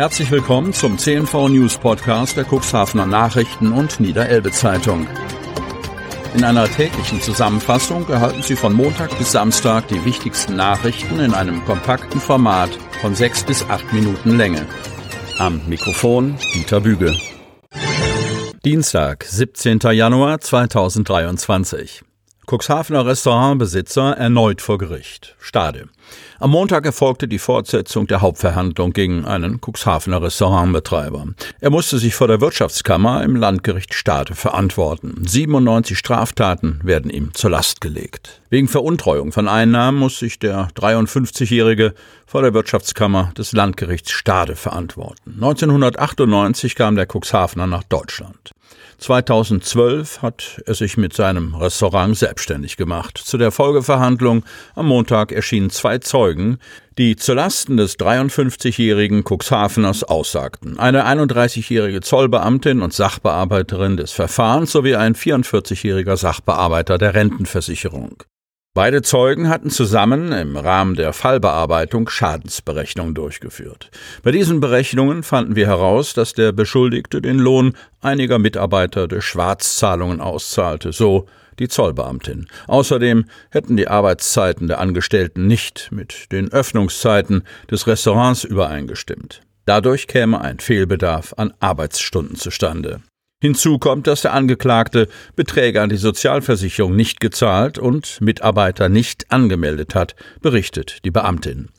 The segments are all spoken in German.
Herzlich willkommen zum CNV News Podcast der Cuxhavener Nachrichten und Niederelbe Zeitung. In einer täglichen Zusammenfassung erhalten Sie von Montag bis Samstag die wichtigsten Nachrichten in einem kompakten Format von sechs bis acht Minuten Länge. Am Mikrofon Dieter Büge. Dienstag, 17. Januar 2023. Cuxhavener Restaurantbesitzer erneut vor Gericht. Stade. Am Montag erfolgte die Fortsetzung der Hauptverhandlung gegen einen Cuxhavener Restaurantbetreiber. Er musste sich vor der Wirtschaftskammer im Landgericht Stade verantworten. 97 Straftaten werden ihm zur Last gelegt. Wegen Veruntreuung von Einnahmen muss sich der 53-Jährige vor der Wirtschaftskammer des Landgerichts Stade verantworten. 1998 kam der Cuxhavener nach Deutschland. 2012 hat er sich mit seinem Restaurant selbstständig gemacht. Zu der Folgeverhandlung am Montag erschienen zwei Zeugen, die zulasten des 53-jährigen Cuxhaveners aussagten. Eine 31-jährige Zollbeamtin und Sachbearbeiterin des Verfahrens sowie ein 44-jähriger Sachbearbeiter der Rentenversicherung. Beide Zeugen hatten zusammen im Rahmen der Fallbearbeitung Schadensberechnungen durchgeführt. Bei diesen Berechnungen fanden wir heraus, dass der Beschuldigte den Lohn einiger Mitarbeiter durch Schwarzzahlungen auszahlte, so die Zollbeamtin. Außerdem hätten die Arbeitszeiten der Angestellten nicht mit den Öffnungszeiten des Restaurants übereingestimmt. Dadurch käme ein Fehlbedarf an Arbeitsstunden zustande. Hinzu kommt, dass der Angeklagte Beträge an die Sozialversicherung nicht gezahlt und Mitarbeiter nicht angemeldet hat, berichtet die Beamtin.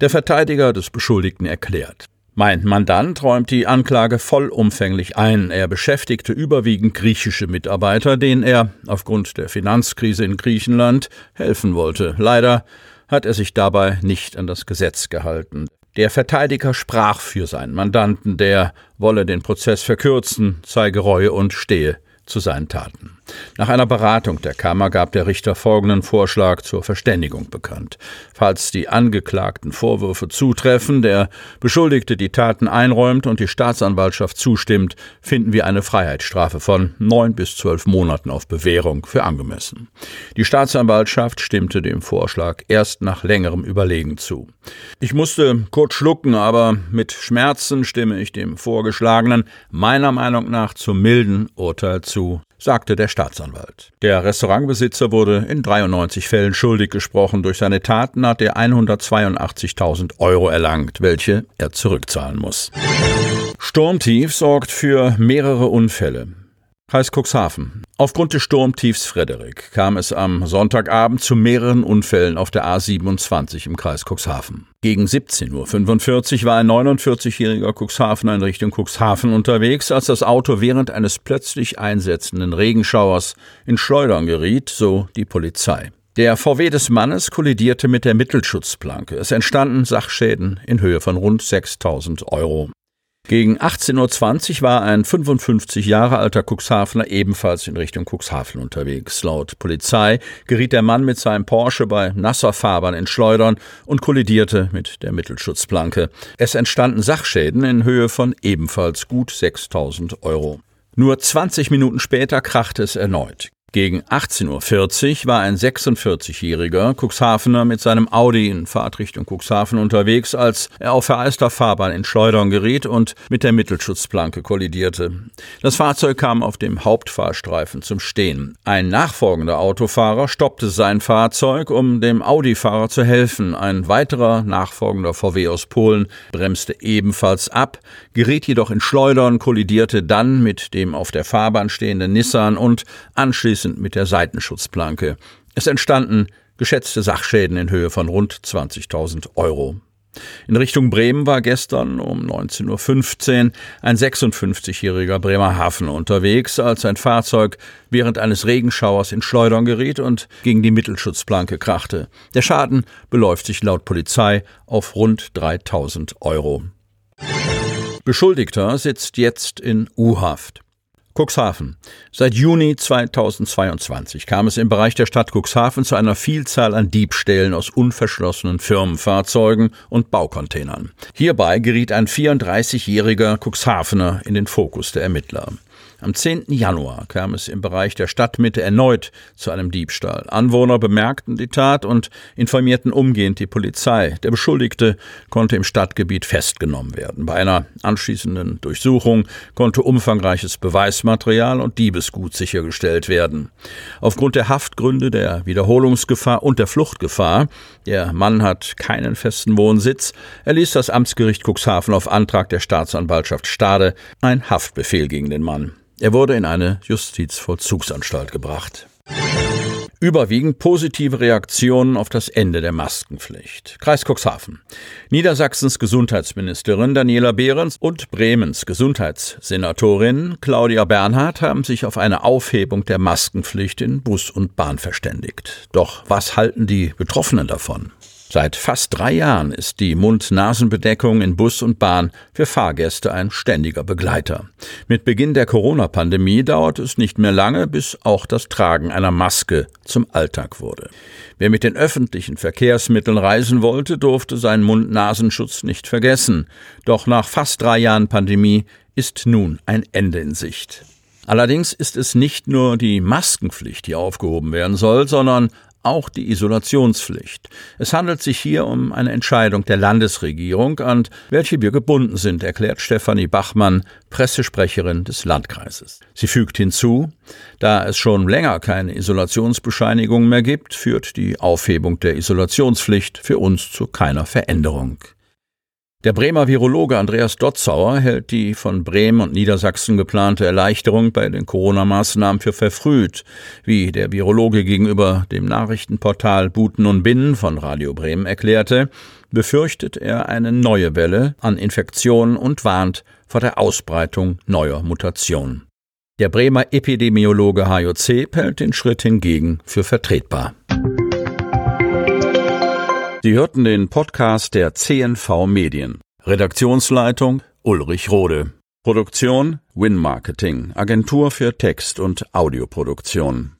Der Verteidiger des Beschuldigten erklärt. Mein Mandant räumt die Anklage vollumfänglich ein. Er beschäftigte überwiegend griechische Mitarbeiter, denen er aufgrund der Finanzkrise in Griechenland helfen wollte. Leider hat er sich dabei nicht an das Gesetz gehalten. Der Verteidiger sprach für seinen Mandanten, der wolle den Prozess verkürzen, zeige Reue und stehe zu seinen Taten. Nach einer Beratung der Kammer gab der Richter folgenden Vorschlag zur Verständigung bekannt. Falls die angeklagten Vorwürfe zutreffen, der Beschuldigte die Taten einräumt und die Staatsanwaltschaft zustimmt, finden wir eine Freiheitsstrafe von neun bis zwölf Monaten auf Bewährung für angemessen. Die Staatsanwaltschaft stimmte dem Vorschlag erst nach längerem Überlegen zu. Ich musste kurz schlucken, aber mit Schmerzen stimme ich dem Vorgeschlagenen meiner Meinung nach zum milden Urteil zu sagte der Staatsanwalt. Der Restaurantbesitzer wurde in 93 Fällen schuldig gesprochen. Durch seine Taten hat er 182.000 Euro erlangt, welche er zurückzahlen muss. Sturmtief sorgt für mehrere Unfälle. Kreis Cuxhaven. Aufgrund des Sturmtiefs Frederik kam es am Sonntagabend zu mehreren Unfällen auf der A27 im Kreis Cuxhaven. Gegen 17.45 Uhr war ein 49-jähriger Cuxhavener in Richtung Cuxhaven unterwegs, als das Auto während eines plötzlich einsetzenden Regenschauers in Schleudern geriet, so die Polizei. Der VW des Mannes kollidierte mit der Mittelschutzplanke. Es entstanden Sachschäden in Höhe von rund 6000 Euro. Gegen 18.20 Uhr war ein 55 Jahre alter Cuxhavener ebenfalls in Richtung Cuxhaven unterwegs. Laut Polizei geriet der Mann mit seinem Porsche bei nasser Fahrbahn in Schleudern und kollidierte mit der Mittelschutzplanke. Es entstanden Sachschäden in Höhe von ebenfalls gut 6000 Euro. Nur 20 Minuten später krachte es erneut. Gegen 18.40 Uhr war ein 46-jähriger Cuxhavener mit seinem Audi in Fahrtrichtung Cuxhaven unterwegs, als er auf vereister Fahrbahn in Schleudern geriet und mit der Mittelschutzplanke kollidierte. Das Fahrzeug kam auf dem Hauptfahrstreifen zum Stehen. Ein nachfolgender Autofahrer stoppte sein Fahrzeug, um dem Audi-Fahrer zu helfen. Ein weiterer nachfolgender VW aus Polen bremste ebenfalls ab, geriet jedoch in Schleudern, kollidierte dann mit dem auf der Fahrbahn stehenden Nissan und anschließend abschließend mit der Seitenschussplanke. Es entstanden geschätzte Sachschäden in Höhe von rund 20.000 Euro. In Richtung Bremen war gestern um 19.15 Uhr ein 56-jähriger Bremerhaven unterwegs, als ein Fahrzeug während eines Regenschauers in Schleudern geriet und gegen die Mittelschutzplanke krachte. Der Schaden beläuft sich laut Polizei auf rund 3000 Euro. Beschuldigter sitzt jetzt in U-Haft. Cuxhaven. Seit Juni 2022 kam es im Bereich der Stadt Cuxhaven zu einer Vielzahl an Diebstählen aus unverschlossenen Firmenfahrzeugen und Baucontainern. Hierbei geriet ein 34-jähriger Cuxhavener in den Fokus der Ermittler. Am 10. Januar kam es im Bereich der Stadtmitte erneut zu einem Diebstahl. Anwohner bemerkten die Tat und informierten umgehend die Polizei. Der Beschuldigte konnte im Stadtgebiet festgenommen werden. Bei einer anschließenden Durchsuchung konnte umfangreiches Beweismaterial und Diebesgut sichergestellt werden. Aufgrund der Haftgründe, der Wiederholungsgefahr und der Fluchtgefahr, der Mann hat keinen festen Wohnsitz, erließ das Amtsgericht Cuxhaven auf Antrag der Staatsanwaltschaft Stade ein Haftbefehl gegen den Mann. Er wurde in eine Justizvollzugsanstalt gebracht. Überwiegend positive Reaktionen auf das Ende der Maskenpflicht. Kreis Cuxhaven. Niedersachsens Gesundheitsministerin Daniela Behrens und Bremens Gesundheitssenatorin Claudia Bernhardt haben sich auf eine Aufhebung der Maskenpflicht in Bus und Bahn verständigt. Doch was halten die Betroffenen davon? Seit fast drei Jahren ist die Mund-Nasen-Bedeckung in Bus und Bahn für Fahrgäste ein ständiger Begleiter. Mit Beginn der Corona-Pandemie dauert es nicht mehr lange, bis auch das Tragen einer Maske zum Alltag wurde. Wer mit den öffentlichen Verkehrsmitteln reisen wollte, durfte seinen Mund-Nasenschutz nicht vergessen. Doch nach fast drei Jahren Pandemie ist nun ein Ende in Sicht. Allerdings ist es nicht nur die Maskenpflicht, die aufgehoben werden soll, sondern auch die Isolationspflicht. Es handelt sich hier um eine Entscheidung der Landesregierung, an welche wir gebunden sind, erklärt Stefanie Bachmann, Pressesprecherin des Landkreises. Sie fügt hinzu, da es schon länger keine Isolationsbescheinigung mehr gibt, führt die Aufhebung der Isolationspflicht für uns zu keiner Veränderung. Der Bremer Virologe Andreas Dotzauer hält die von Bremen und Niedersachsen geplante Erleichterung bei den Corona-Maßnahmen für verfrüht, wie der Virologe gegenüber dem Nachrichtenportal Buten und Binnen von Radio Bremen erklärte, befürchtet er eine neue Welle an Infektionen und warnt vor der Ausbreitung neuer Mutationen. Der Bremer Epidemiologe HJC hält den Schritt hingegen für vertretbar. Sie hörten den Podcast der CNV Medien. Redaktionsleitung Ulrich Rode. Produktion Win Marketing, Agentur für Text- und Audioproduktion.